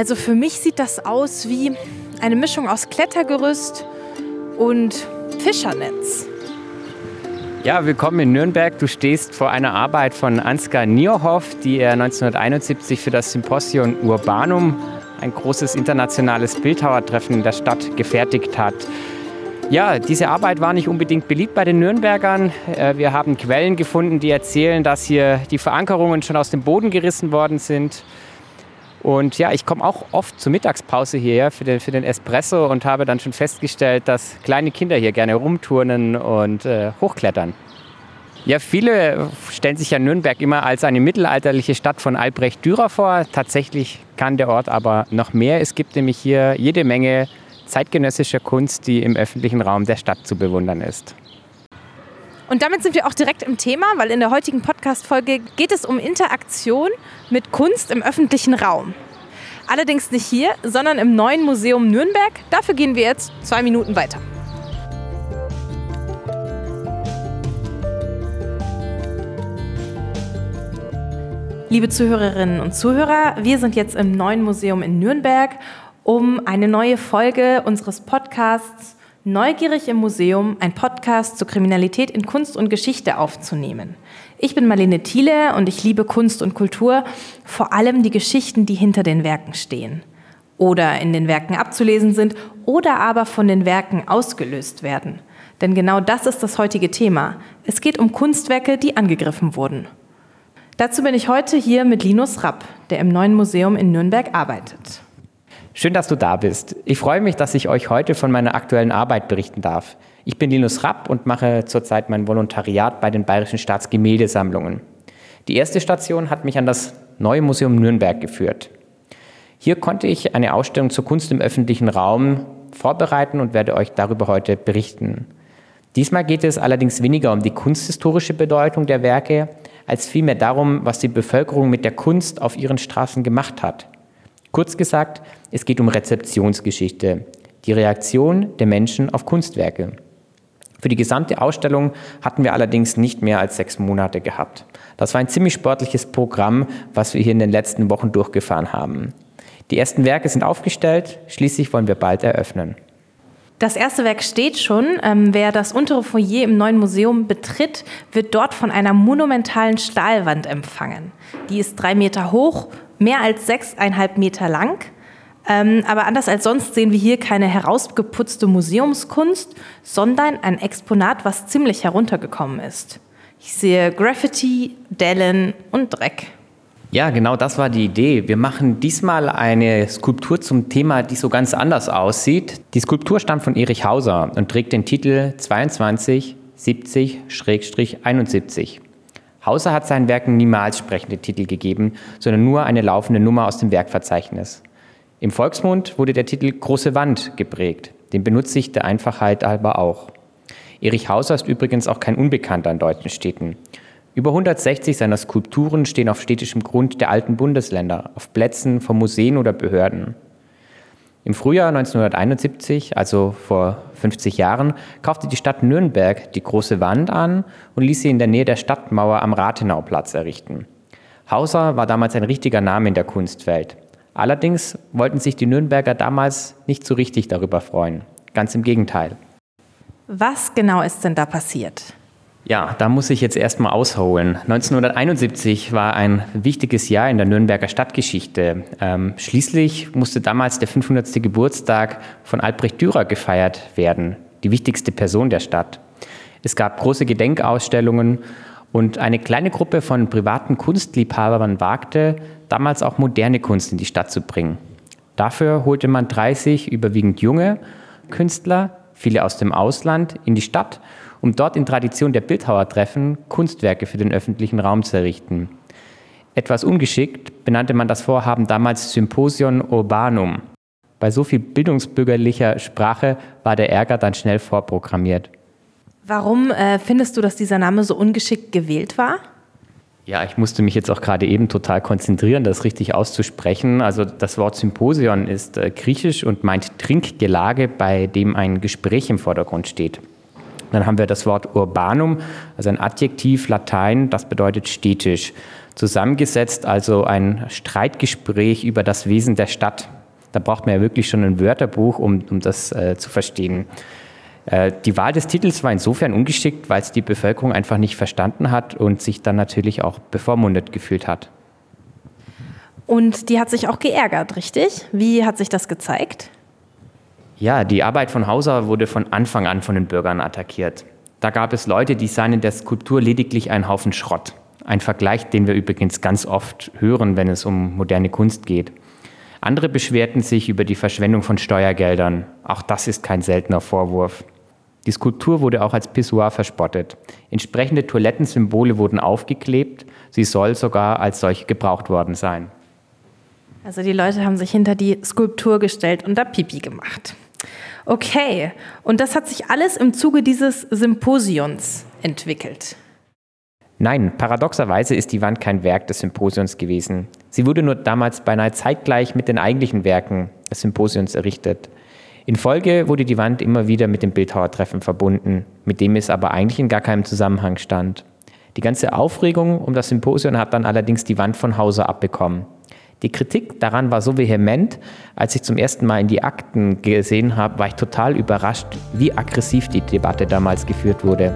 Also für mich sieht das aus wie eine Mischung aus Klettergerüst und Fischernetz. Ja, willkommen in Nürnberg. Du stehst vor einer Arbeit von Ansgar Nierhoff, die er 1971 für das Symposium Urbanum, ein großes internationales Bildhauertreffen in der Stadt, gefertigt hat. Ja, diese Arbeit war nicht unbedingt beliebt bei den Nürnbergern. Äh, wir haben Quellen gefunden, die erzählen, dass hier die Verankerungen schon aus dem Boden gerissen worden sind. Und ja, ich komme auch oft zur Mittagspause hierher für den, für den Espresso und habe dann schon festgestellt, dass kleine Kinder hier gerne rumturnen und äh, hochklettern. Ja, viele stellen sich ja Nürnberg immer als eine mittelalterliche Stadt von Albrecht Dürer vor. Tatsächlich kann der Ort aber noch mehr. Es gibt nämlich hier jede Menge zeitgenössischer Kunst, die im öffentlichen Raum der Stadt zu bewundern ist. Und damit sind wir auch direkt im Thema, weil in der heutigen Podcast-Folge geht es um Interaktion mit Kunst im öffentlichen Raum. Allerdings nicht hier, sondern im neuen Museum Nürnberg. Dafür gehen wir jetzt zwei Minuten weiter. Liebe Zuhörerinnen und Zuhörer, wir sind jetzt im neuen Museum in Nürnberg, um eine neue Folge unseres Podcasts Neugierig im Museum, ein Podcast zur Kriminalität in Kunst und Geschichte aufzunehmen. Ich bin Marlene Thiele und ich liebe Kunst und Kultur, vor allem die Geschichten, die hinter den Werken stehen oder in den Werken abzulesen sind oder aber von den Werken ausgelöst werden. Denn genau das ist das heutige Thema. Es geht um Kunstwerke, die angegriffen wurden. Dazu bin ich heute hier mit Linus Rapp, der im neuen Museum in Nürnberg arbeitet. Schön, dass du da bist. Ich freue mich, dass ich euch heute von meiner aktuellen Arbeit berichten darf. Ich bin Linus Rapp und mache zurzeit mein Volontariat bei den Bayerischen Staatsgemäldesammlungen. Die erste Station hat mich an das Neue Museum Nürnberg geführt. Hier konnte ich eine Ausstellung zur Kunst im öffentlichen Raum vorbereiten und werde euch darüber heute berichten. Diesmal geht es allerdings weniger um die kunsthistorische Bedeutung der Werke, als vielmehr darum, was die Bevölkerung mit der Kunst auf ihren Straßen gemacht hat. Kurz gesagt, es geht um Rezeptionsgeschichte, die Reaktion der Menschen auf Kunstwerke. Für die gesamte Ausstellung hatten wir allerdings nicht mehr als sechs Monate gehabt. Das war ein ziemlich sportliches Programm, was wir hier in den letzten Wochen durchgefahren haben. Die ersten Werke sind aufgestellt, schließlich wollen wir bald eröffnen. Das erste Werk steht schon. Ähm, wer das untere Foyer im neuen Museum betritt, wird dort von einer monumentalen Stahlwand empfangen. Die ist drei Meter hoch, mehr als sechseinhalb Meter lang. Ähm, aber anders als sonst sehen wir hier keine herausgeputzte Museumskunst, sondern ein Exponat, was ziemlich heruntergekommen ist. Ich sehe Graffiti, Dellen und Dreck. Ja, genau das war die Idee. Wir machen diesmal eine Skulptur zum Thema, die so ganz anders aussieht. Die Skulptur stammt von Erich Hauser und trägt den Titel 2270-71. Hauser hat seinen Werken niemals sprechende Titel gegeben, sondern nur eine laufende Nummer aus dem Werkverzeichnis. Im Volksmund wurde der Titel Große Wand geprägt. Den benutze ich der Einfachheit halber auch. Erich Hauser ist übrigens auch kein Unbekannter in deutschen Städten. Über 160 seiner Skulpturen stehen auf städtischem Grund der alten Bundesländer, auf Plätzen von Museen oder Behörden. Im Frühjahr 1971, also vor 50 Jahren, kaufte die Stadt Nürnberg die große Wand an und ließ sie in der Nähe der Stadtmauer am Rathenauplatz errichten. Hauser war damals ein richtiger Name in der Kunstwelt. Allerdings wollten sich die Nürnberger damals nicht so richtig darüber freuen. Ganz im Gegenteil. Was genau ist denn da passiert? Ja, da muss ich jetzt erstmal ausholen. 1971 war ein wichtiges Jahr in der Nürnberger Stadtgeschichte. Ähm, schließlich musste damals der 500. Geburtstag von Albrecht Dürer gefeiert werden, die wichtigste Person der Stadt. Es gab große Gedenkausstellungen und eine kleine Gruppe von privaten Kunstliebhabern wagte, damals auch moderne Kunst in die Stadt zu bringen. Dafür holte man 30 überwiegend junge Künstler, viele aus dem Ausland, in die Stadt um dort in Tradition der Bildhauertreffen Kunstwerke für den öffentlichen Raum zu errichten. Etwas ungeschickt benannte man das Vorhaben damals Symposion Urbanum. Bei so viel bildungsbürgerlicher Sprache war der Ärger dann schnell vorprogrammiert. Warum äh, findest du, dass dieser Name so ungeschickt gewählt war? Ja, ich musste mich jetzt auch gerade eben total konzentrieren, das richtig auszusprechen. Also das Wort Symposion ist äh, griechisch und meint Trinkgelage, bei dem ein Gespräch im Vordergrund steht. Dann haben wir das Wort urbanum, also ein Adjektiv Latein, das bedeutet städtisch. Zusammengesetzt also ein Streitgespräch über das Wesen der Stadt. Da braucht man ja wirklich schon ein Wörterbuch, um, um das äh, zu verstehen. Äh, die Wahl des Titels war insofern ungeschickt, weil es die Bevölkerung einfach nicht verstanden hat und sich dann natürlich auch bevormundet gefühlt hat. Und die hat sich auch geärgert, richtig? Wie hat sich das gezeigt? Ja, die Arbeit von Hauser wurde von Anfang an von den Bürgern attackiert. Da gab es Leute, die sahen in der Skulptur lediglich einen Haufen Schrott. Ein Vergleich, den wir übrigens ganz oft hören, wenn es um moderne Kunst geht. Andere beschwerten sich über die Verschwendung von Steuergeldern. Auch das ist kein seltener Vorwurf. Die Skulptur wurde auch als Pissoir verspottet. Entsprechende Toilettensymbole wurden aufgeklebt. Sie soll sogar als solche gebraucht worden sein. Also die Leute haben sich hinter die Skulptur gestellt und da Pipi gemacht. Okay, und das hat sich alles im Zuge dieses Symposions entwickelt. Nein, paradoxerweise ist die Wand kein Werk des Symposions gewesen. Sie wurde nur damals beinahe zeitgleich mit den eigentlichen Werken des Symposions errichtet. In Folge wurde die Wand immer wieder mit dem Bildhauertreffen verbunden, mit dem es aber eigentlich in gar keinem Zusammenhang stand. Die ganze Aufregung um das Symposion hat dann allerdings die Wand von Hauser abbekommen. Die Kritik daran war so vehement, als ich zum ersten Mal in die Akten gesehen habe, war ich total überrascht, wie aggressiv die Debatte damals geführt wurde.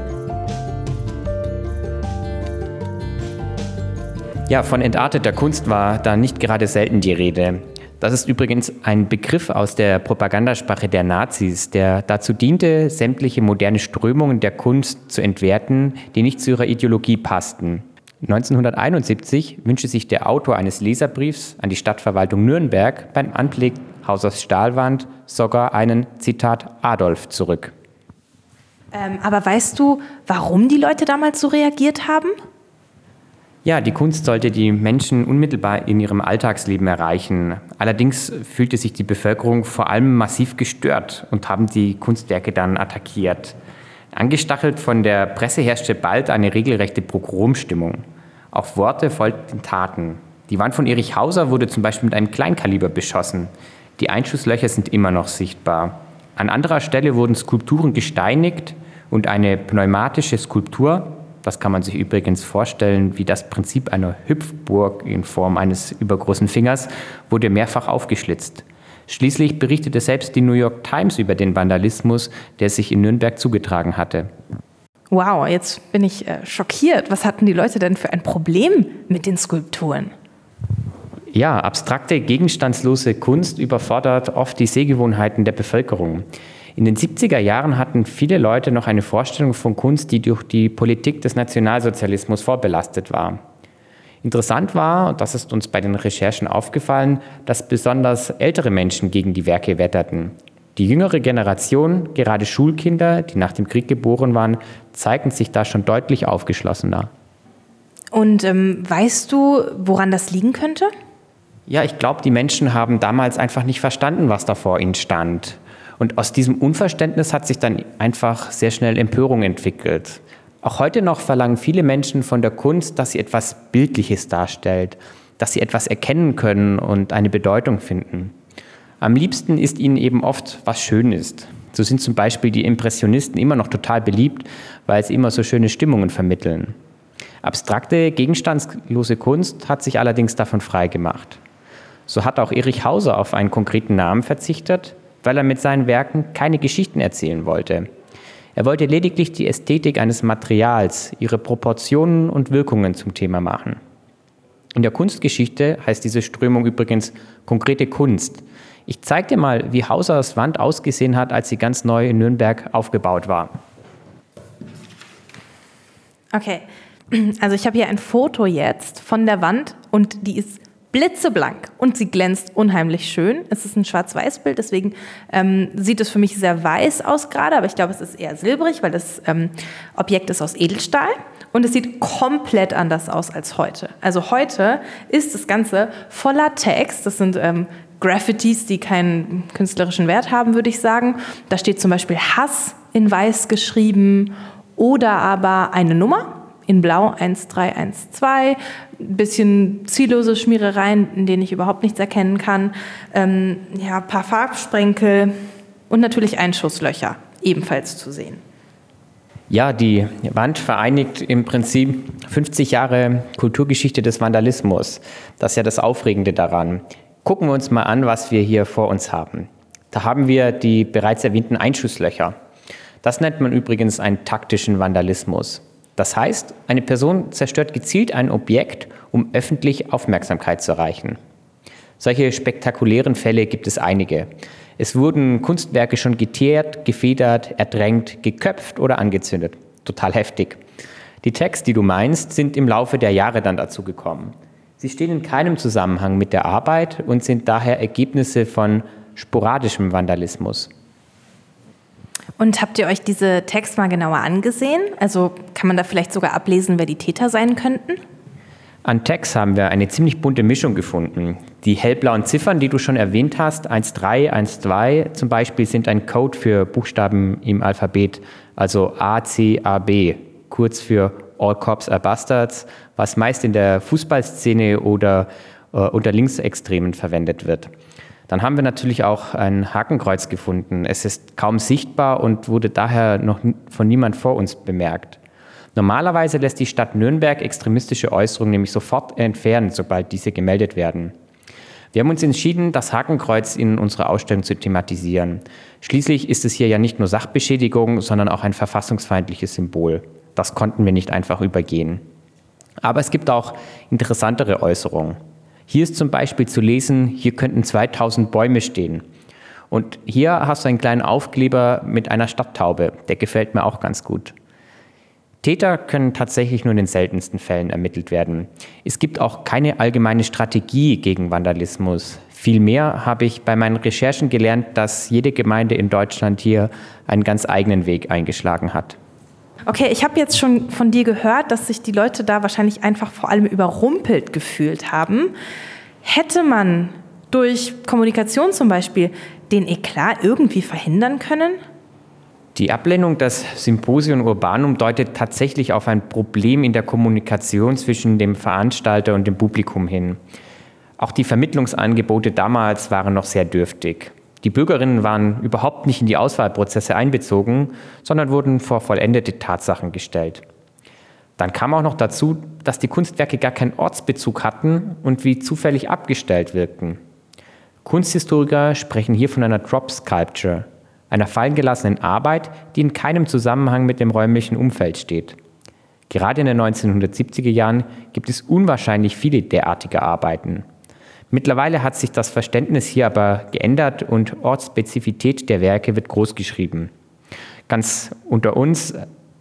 Ja, von entarteter Kunst war da nicht gerade selten die Rede. Das ist übrigens ein Begriff aus der Propagandasprache der Nazis, der dazu diente, sämtliche moderne Strömungen der Kunst zu entwerten, die nicht zu ihrer Ideologie passten. 1971 wünschte sich der Autor eines Leserbriefs an die Stadtverwaltung Nürnberg beim Anblick Hausers Stahlwand sogar einen, Zitat, Adolf zurück. Ähm, aber weißt du, warum die Leute damals so reagiert haben? Ja, die Kunst sollte die Menschen unmittelbar in ihrem Alltagsleben erreichen. Allerdings fühlte sich die Bevölkerung vor allem massiv gestört und haben die Kunstwerke dann attackiert. Angestachelt von der Presse herrschte bald eine regelrechte Pogromstimmung. Auf Worte folgten Taten. Die Wand von Erich Hauser wurde zum Beispiel mit einem Kleinkaliber beschossen. Die Einschusslöcher sind immer noch sichtbar. An anderer Stelle wurden Skulpturen gesteinigt und eine pneumatische Skulptur, das kann man sich übrigens vorstellen wie das Prinzip einer Hüpfburg in Form eines übergroßen Fingers, wurde mehrfach aufgeschlitzt. Schließlich berichtete selbst die New York Times über den Vandalismus, der sich in Nürnberg zugetragen hatte. Wow, jetzt bin ich äh, schockiert. Was hatten die Leute denn für ein Problem mit den Skulpturen? Ja, abstrakte, gegenstandslose Kunst überfordert oft die Sehgewohnheiten der Bevölkerung. In den 70er Jahren hatten viele Leute noch eine Vorstellung von Kunst, die durch die Politik des Nationalsozialismus vorbelastet war. Interessant war, und das ist uns bei den Recherchen aufgefallen, dass besonders ältere Menschen gegen die Werke wetterten. Die jüngere Generation, gerade Schulkinder, die nach dem Krieg geboren waren, zeigten sich da schon deutlich aufgeschlossener. Und ähm, weißt du, woran das liegen könnte? Ja, ich glaube, die Menschen haben damals einfach nicht verstanden, was da vor ihnen stand. Und aus diesem Unverständnis hat sich dann einfach sehr schnell Empörung entwickelt. Auch heute noch verlangen viele Menschen von der Kunst, dass sie etwas Bildliches darstellt, dass sie etwas erkennen können und eine Bedeutung finden. Am liebsten ist ihnen eben oft, was schön ist. So sind zum Beispiel die Impressionisten immer noch total beliebt, weil sie immer so schöne Stimmungen vermitteln. Abstrakte, gegenstandslose Kunst hat sich allerdings davon frei gemacht. So hat auch Erich Hauser auf einen konkreten Namen verzichtet, weil er mit seinen Werken keine Geschichten erzählen wollte. Er wollte lediglich die Ästhetik eines Materials, ihre Proportionen und Wirkungen zum Thema machen. In der Kunstgeschichte heißt diese Strömung übrigens konkrete Kunst. Ich zeige dir mal, wie Hausers Wand ausgesehen hat, als sie ganz neu in Nürnberg aufgebaut war. Okay, also ich habe hier ein Foto jetzt von der Wand und die ist blitzeblank und sie glänzt unheimlich schön. Es ist ein Schwarz-Weiß-Bild, deswegen ähm, sieht es für mich sehr weiß aus gerade, aber ich glaube, es ist eher silbrig, weil das ähm, Objekt ist aus Edelstahl und es sieht komplett anders aus als heute. Also heute ist das Ganze voller Text, das sind ähm, Graffitis, die keinen künstlerischen Wert haben, würde ich sagen. Da steht zum Beispiel Hass in weiß geschrieben oder aber eine Nummer in Blau 1312, ein bisschen ziellose Schmierereien, in denen ich überhaupt nichts erkennen kann, ähm, ja, ein paar Farbsprenkel und natürlich Einschusslöcher ebenfalls zu sehen. Ja, die Wand vereinigt im Prinzip 50 Jahre Kulturgeschichte des Vandalismus. Das ist ja das Aufregende daran. Gucken wir uns mal an, was wir hier vor uns haben. Da haben wir die bereits erwähnten Einschusslöcher. Das nennt man übrigens einen taktischen Vandalismus. Das heißt, eine Person zerstört gezielt ein Objekt, um öffentlich Aufmerksamkeit zu erreichen. Solche spektakulären Fälle gibt es einige. Es wurden Kunstwerke schon geteert, gefedert, erdrängt, geköpft oder angezündet. Total heftig. Die Tags, die du meinst, sind im Laufe der Jahre dann dazu gekommen. Sie stehen in keinem Zusammenhang mit der Arbeit und sind daher Ergebnisse von sporadischem Vandalismus. Und habt ihr euch diese Tags mal genauer angesehen? Also kann man da vielleicht sogar ablesen, wer die Täter sein könnten? An Tags haben wir eine ziemlich bunte Mischung gefunden. Die hellblauen Ziffern, die du schon erwähnt hast, 1.3, 1.2 zum Beispiel, sind ein Code für Buchstaben im Alphabet, also A, C, A, B, kurz für All Cops are Bastards, was meist in der Fußballszene oder äh, unter Linksextremen verwendet wird. Dann haben wir natürlich auch ein Hakenkreuz gefunden. Es ist kaum sichtbar und wurde daher noch von niemand vor uns bemerkt. Normalerweise lässt die Stadt Nürnberg extremistische Äußerungen nämlich sofort entfernen, sobald diese gemeldet werden. Wir haben uns entschieden, das Hakenkreuz in unserer Ausstellung zu thematisieren. Schließlich ist es hier ja nicht nur Sachbeschädigung, sondern auch ein verfassungsfeindliches Symbol. Das konnten wir nicht einfach übergehen. Aber es gibt auch interessantere Äußerungen. Hier ist zum Beispiel zu lesen, hier könnten 2000 Bäume stehen. Und hier hast du einen kleinen Aufkleber mit einer Stadttaube. Der gefällt mir auch ganz gut. Täter können tatsächlich nur in den seltensten Fällen ermittelt werden. Es gibt auch keine allgemeine Strategie gegen Vandalismus. Vielmehr habe ich bei meinen Recherchen gelernt, dass jede Gemeinde in Deutschland hier einen ganz eigenen Weg eingeschlagen hat. Okay, ich habe jetzt schon von dir gehört, dass sich die Leute da wahrscheinlich einfach vor allem überrumpelt gefühlt haben. Hätte man durch Kommunikation zum Beispiel den Eklat irgendwie verhindern können? Die Ablehnung des Symposium Urbanum deutet tatsächlich auf ein Problem in der Kommunikation zwischen dem Veranstalter und dem Publikum hin. Auch die Vermittlungsangebote damals waren noch sehr dürftig. Die Bürgerinnen waren überhaupt nicht in die Auswahlprozesse einbezogen, sondern wurden vor vollendete Tatsachen gestellt. Dann kam auch noch dazu, dass die Kunstwerke gar keinen Ortsbezug hatten und wie zufällig abgestellt wirkten. Kunsthistoriker sprechen hier von einer Drop Sculpture, einer fallengelassenen Arbeit, die in keinem Zusammenhang mit dem räumlichen Umfeld steht. Gerade in den 1970er Jahren gibt es unwahrscheinlich viele derartige Arbeiten. Mittlerweile hat sich das Verständnis hier aber geändert und Ortsspezifität der Werke wird großgeschrieben. Ganz unter uns,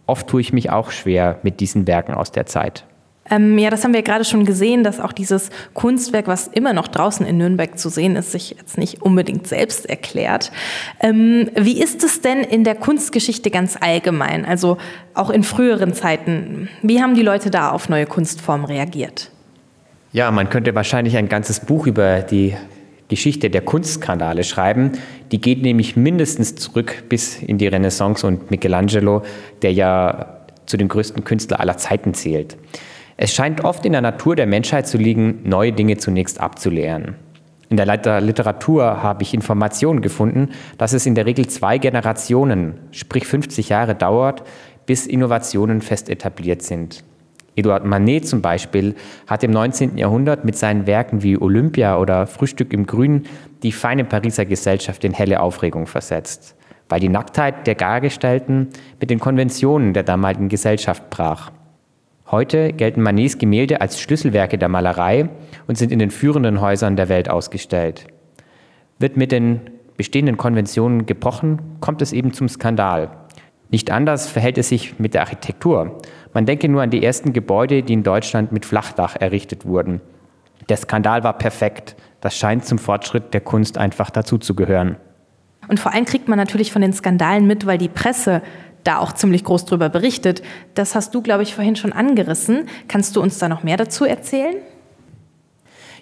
oft tue ich mich auch schwer mit diesen Werken aus der Zeit. Ähm, ja, das haben wir gerade schon gesehen, dass auch dieses Kunstwerk, was immer noch draußen in Nürnberg zu sehen ist, sich jetzt nicht unbedingt selbst erklärt. Ähm, wie ist es denn in der Kunstgeschichte ganz allgemein, also auch in früheren Zeiten? Wie haben die Leute da auf neue Kunstformen reagiert? Ja, man könnte wahrscheinlich ein ganzes Buch über die Geschichte der Kunstskandale schreiben. Die geht nämlich mindestens zurück bis in die Renaissance und Michelangelo, der ja zu den größten Künstlern aller Zeiten zählt. Es scheint oft in der Natur der Menschheit zu liegen, neue Dinge zunächst abzulehren. In der Literatur habe ich Informationen gefunden, dass es in der Regel zwei Generationen, sprich 50 Jahre dauert, bis Innovationen fest etabliert sind. Eduard Manet zum Beispiel hat im 19. Jahrhundert mit seinen Werken wie Olympia oder Frühstück im Grün die feine Pariser Gesellschaft in helle Aufregung versetzt, weil die Nacktheit der Dargestellten mit den Konventionen der damaligen Gesellschaft brach. Heute gelten Manets Gemälde als Schlüsselwerke der Malerei und sind in den führenden Häusern der Welt ausgestellt. Wird mit den bestehenden Konventionen gebrochen, kommt es eben zum Skandal. Nicht anders verhält es sich mit der Architektur. Man denke nur an die ersten Gebäude, die in Deutschland mit Flachdach errichtet wurden. Der Skandal war perfekt. Das scheint zum Fortschritt der Kunst einfach dazuzugehören. Und vor allem kriegt man natürlich von den Skandalen mit, weil die Presse da auch ziemlich groß drüber berichtet. Das hast du, glaube ich, vorhin schon angerissen. Kannst du uns da noch mehr dazu erzählen?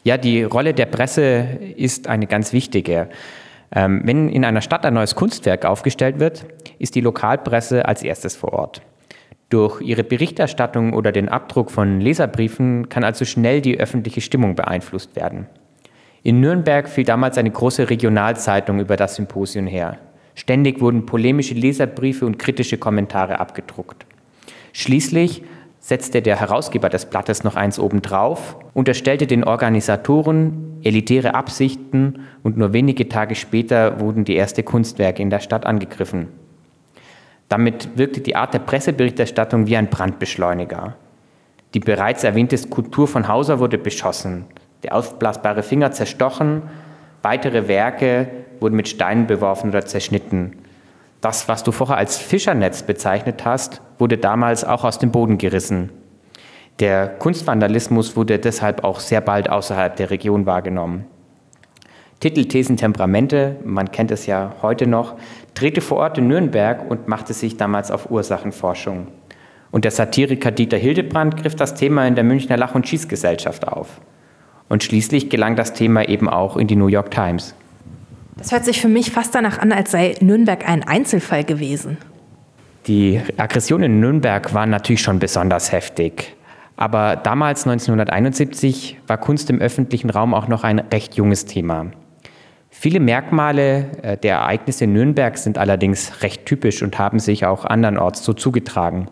Ja, die Rolle der Presse ist eine ganz wichtige. Ähm, wenn in einer Stadt ein neues Kunstwerk aufgestellt wird, ist die Lokalpresse als erstes vor Ort. Durch ihre Berichterstattung oder den Abdruck von Leserbriefen kann also schnell die öffentliche Stimmung beeinflusst werden. In Nürnberg fiel damals eine große Regionalzeitung über das Symposium her. Ständig wurden polemische Leserbriefe und kritische Kommentare abgedruckt. Schließlich setzte der Herausgeber des Blattes noch eins obendrauf, unterstellte den Organisatoren elitäre Absichten und nur wenige Tage später wurden die ersten Kunstwerke in der Stadt angegriffen. Damit wirkte die Art der Presseberichterstattung wie ein Brandbeschleuniger. Die bereits erwähnte Skulptur von Hauser wurde beschossen, der aufblasbare Finger zerstochen, weitere Werke wurden mit Steinen beworfen oder zerschnitten. Das, was du vorher als Fischernetz bezeichnet hast, wurde damals auch aus dem Boden gerissen. Der Kunstvandalismus wurde deshalb auch sehr bald außerhalb der Region wahrgenommen. Titel, Thesen, Temperamente, man kennt es ja heute noch, drehte vor Ort in Nürnberg und machte sich damals auf Ursachenforschung. Und der Satiriker Dieter Hildebrand griff das Thema in der Münchner Lach- und Schießgesellschaft auf. Und schließlich gelang das Thema eben auch in die New York Times. Das hört sich für mich fast danach an, als sei Nürnberg ein Einzelfall gewesen. Die Aggressionen in Nürnberg waren natürlich schon besonders heftig. Aber damals, 1971, war Kunst im öffentlichen Raum auch noch ein recht junges Thema. Viele Merkmale äh, der Ereignisse in Nürnberg sind allerdings recht typisch und haben sich auch andernorts so zugetragen.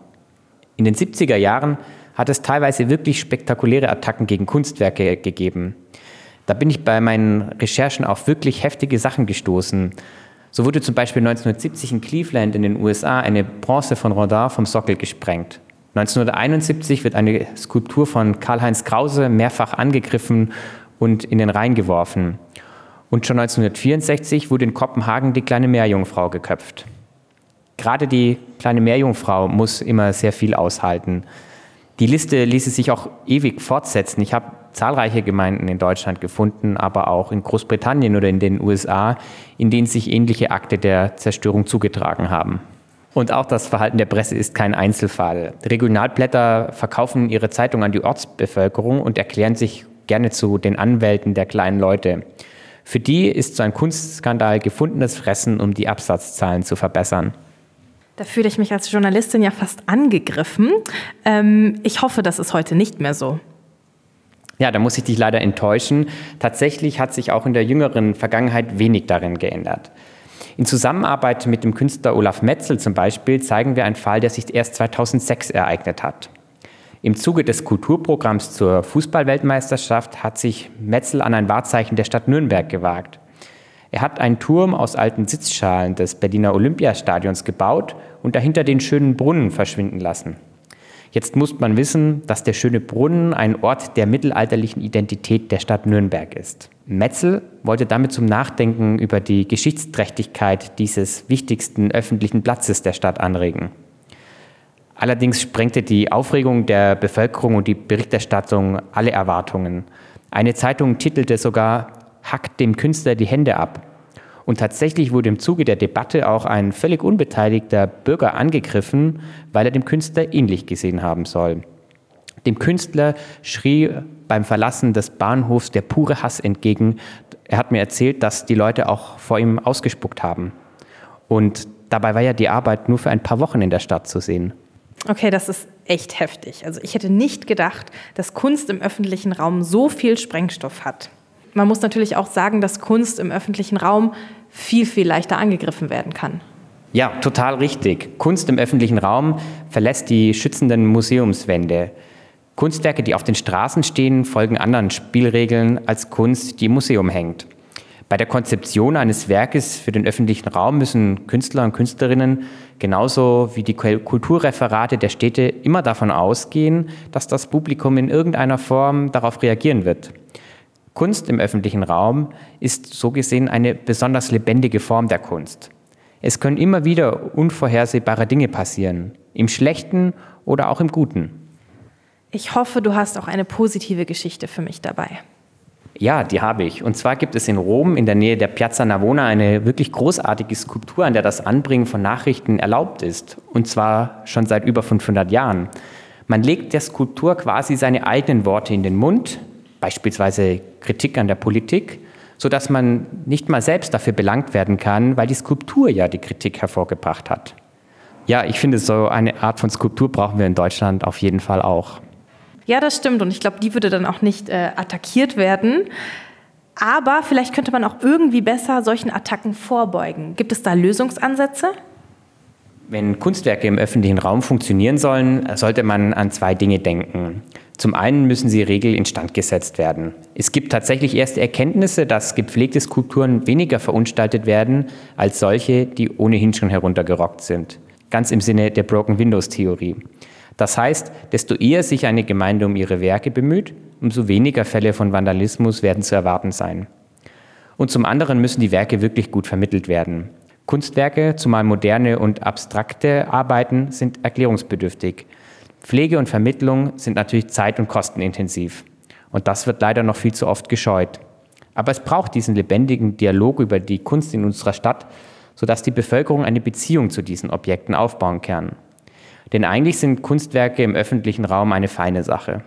In den 70er Jahren hat es teilweise wirklich spektakuläre Attacken gegen Kunstwerke gegeben. Da bin ich bei meinen Recherchen auf wirklich heftige Sachen gestoßen. So wurde zum Beispiel 1970 in Cleveland in den USA eine Bronze von Rodin vom Sockel gesprengt. 1971 wird eine Skulptur von Karl-Heinz Krause mehrfach angegriffen und in den Rhein geworfen. Und schon 1964 wurde in Kopenhagen die kleine Meerjungfrau geköpft. Gerade die kleine Meerjungfrau muss immer sehr viel aushalten. Die Liste ließe sich auch ewig fortsetzen. Ich habe zahlreiche Gemeinden in Deutschland gefunden, aber auch in Großbritannien oder in den USA, in denen sich ähnliche Akte der Zerstörung zugetragen haben. Und auch das Verhalten der Presse ist kein Einzelfall. Regionalblätter verkaufen ihre Zeitung an die Ortsbevölkerung und erklären sich gerne zu den Anwälten der kleinen Leute. Für die ist so ein Kunstskandal gefundenes Fressen, um die Absatzzahlen zu verbessern. Da fühle ich mich als Journalistin ja fast angegriffen. Ähm, ich hoffe, das ist heute nicht mehr so. Ja, da muss ich dich leider enttäuschen. Tatsächlich hat sich auch in der jüngeren Vergangenheit wenig darin geändert. In Zusammenarbeit mit dem Künstler Olaf Metzel zum Beispiel zeigen wir einen Fall, der sich erst 2006 ereignet hat. Im Zuge des Kulturprogramms zur Fußballweltmeisterschaft hat sich Metzel an ein Wahrzeichen der Stadt Nürnberg gewagt. Er hat einen Turm aus alten Sitzschalen des Berliner Olympiastadions gebaut und dahinter den schönen Brunnen verschwinden lassen. Jetzt muss man wissen, dass der schöne Brunnen ein Ort der mittelalterlichen Identität der Stadt Nürnberg ist. Metzel wollte damit zum Nachdenken über die Geschichtsträchtigkeit dieses wichtigsten öffentlichen Platzes der Stadt anregen. Allerdings sprengte die Aufregung der Bevölkerung und die Berichterstattung alle Erwartungen. Eine Zeitung titelte sogar Hackt dem Künstler die Hände ab. Und tatsächlich wurde im Zuge der Debatte auch ein völlig unbeteiligter Bürger angegriffen, weil er dem Künstler ähnlich gesehen haben soll. Dem Künstler schrie beim Verlassen des Bahnhofs der pure Hass entgegen. Er hat mir erzählt, dass die Leute auch vor ihm ausgespuckt haben. Und dabei war ja die Arbeit nur für ein paar Wochen in der Stadt zu sehen. Okay, das ist echt heftig. Also ich hätte nicht gedacht, dass Kunst im öffentlichen Raum so viel Sprengstoff hat. Man muss natürlich auch sagen, dass Kunst im öffentlichen Raum viel, viel leichter angegriffen werden kann. Ja, total richtig. Kunst im öffentlichen Raum verlässt die schützenden Museumswände. Kunstwerke, die auf den Straßen stehen, folgen anderen Spielregeln als Kunst, die im Museum hängt. Bei der Konzeption eines Werkes für den öffentlichen Raum müssen Künstler und Künstlerinnen genauso wie die Kulturreferate der Städte immer davon ausgehen, dass das Publikum in irgendeiner Form darauf reagieren wird. Kunst im öffentlichen Raum ist so gesehen eine besonders lebendige Form der Kunst. Es können immer wieder unvorhersehbare Dinge passieren, im Schlechten oder auch im Guten. Ich hoffe, du hast auch eine positive Geschichte für mich dabei. Ja, die habe ich. Und zwar gibt es in Rom in der Nähe der Piazza Navona eine wirklich großartige Skulptur, an der das Anbringen von Nachrichten erlaubt ist. Und zwar schon seit über 500 Jahren. Man legt der Skulptur quasi seine eigenen Worte in den Mund, beispielsweise Kritik an der Politik, sodass man nicht mal selbst dafür belangt werden kann, weil die Skulptur ja die Kritik hervorgebracht hat. Ja, ich finde, so eine Art von Skulptur brauchen wir in Deutschland auf jeden Fall auch. Ja, das stimmt. Und ich glaube, die würde dann auch nicht äh, attackiert werden. Aber vielleicht könnte man auch irgendwie besser solchen Attacken vorbeugen. Gibt es da Lösungsansätze? Wenn Kunstwerke im öffentlichen Raum funktionieren sollen, sollte man an zwei Dinge denken. Zum einen müssen sie regel instand gesetzt werden. Es gibt tatsächlich erste Erkenntnisse, dass gepflegte Skulpturen weniger verunstaltet werden als solche, die ohnehin schon heruntergerockt sind. Ganz im Sinne der Broken Windows Theorie. Das heißt, desto eher sich eine Gemeinde um ihre Werke bemüht, umso weniger Fälle von Vandalismus werden zu erwarten sein. Und zum anderen müssen die Werke wirklich gut vermittelt werden. Kunstwerke, zumal moderne und abstrakte Arbeiten, sind erklärungsbedürftig. Pflege und Vermittlung sind natürlich zeit- und kostenintensiv. Und das wird leider noch viel zu oft gescheut. Aber es braucht diesen lebendigen Dialog über die Kunst in unserer Stadt, sodass die Bevölkerung eine Beziehung zu diesen Objekten aufbauen kann. Denn eigentlich sind Kunstwerke im öffentlichen Raum eine feine Sache.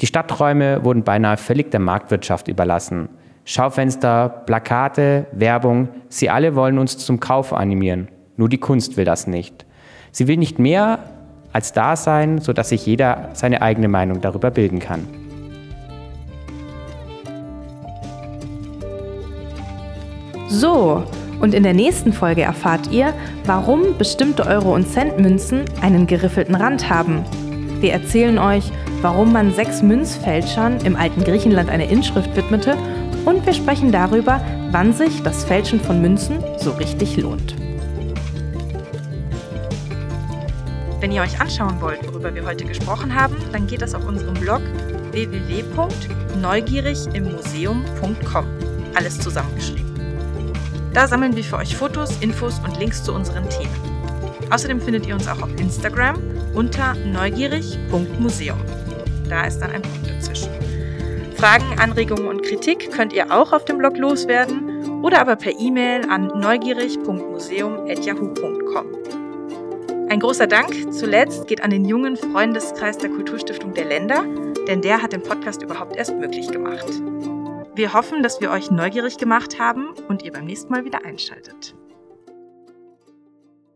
Die Stadträume wurden beinahe völlig der Marktwirtschaft überlassen. Schaufenster, Plakate, Werbung, sie alle wollen uns zum Kauf animieren. Nur die Kunst will das nicht. Sie will nicht mehr als da sein, sodass sich jeder seine eigene Meinung darüber bilden kann. So, und in der nächsten Folge erfahrt ihr, warum bestimmte Euro- und Centmünzen einen geriffelten Rand haben. Wir erzählen euch, warum man sechs Münzfälschern im alten Griechenland eine Inschrift widmete und wir sprechen darüber, wann sich das Fälschen von Münzen so richtig lohnt. Wenn ihr euch anschauen wollt, worüber wir heute gesprochen haben, dann geht das auf unserem Blog www.neugierigimmuseum.com. Alles zusammengeschrieben. Da sammeln wir für euch Fotos, Infos und Links zu unseren Themen. Außerdem findet ihr uns auch auf Instagram unter neugierig.museum. Da ist dann ein Punkt dazwischen. Fragen, Anregungen und Kritik könnt ihr auch auf dem Blog loswerden oder aber per E-Mail an neugierig.museum.yahoo.com. Ein großer Dank zuletzt geht an den jungen Freundeskreis der Kulturstiftung der Länder, denn der hat den Podcast überhaupt erst möglich gemacht. Wir hoffen, dass wir euch neugierig gemacht haben und ihr beim nächsten Mal wieder einschaltet.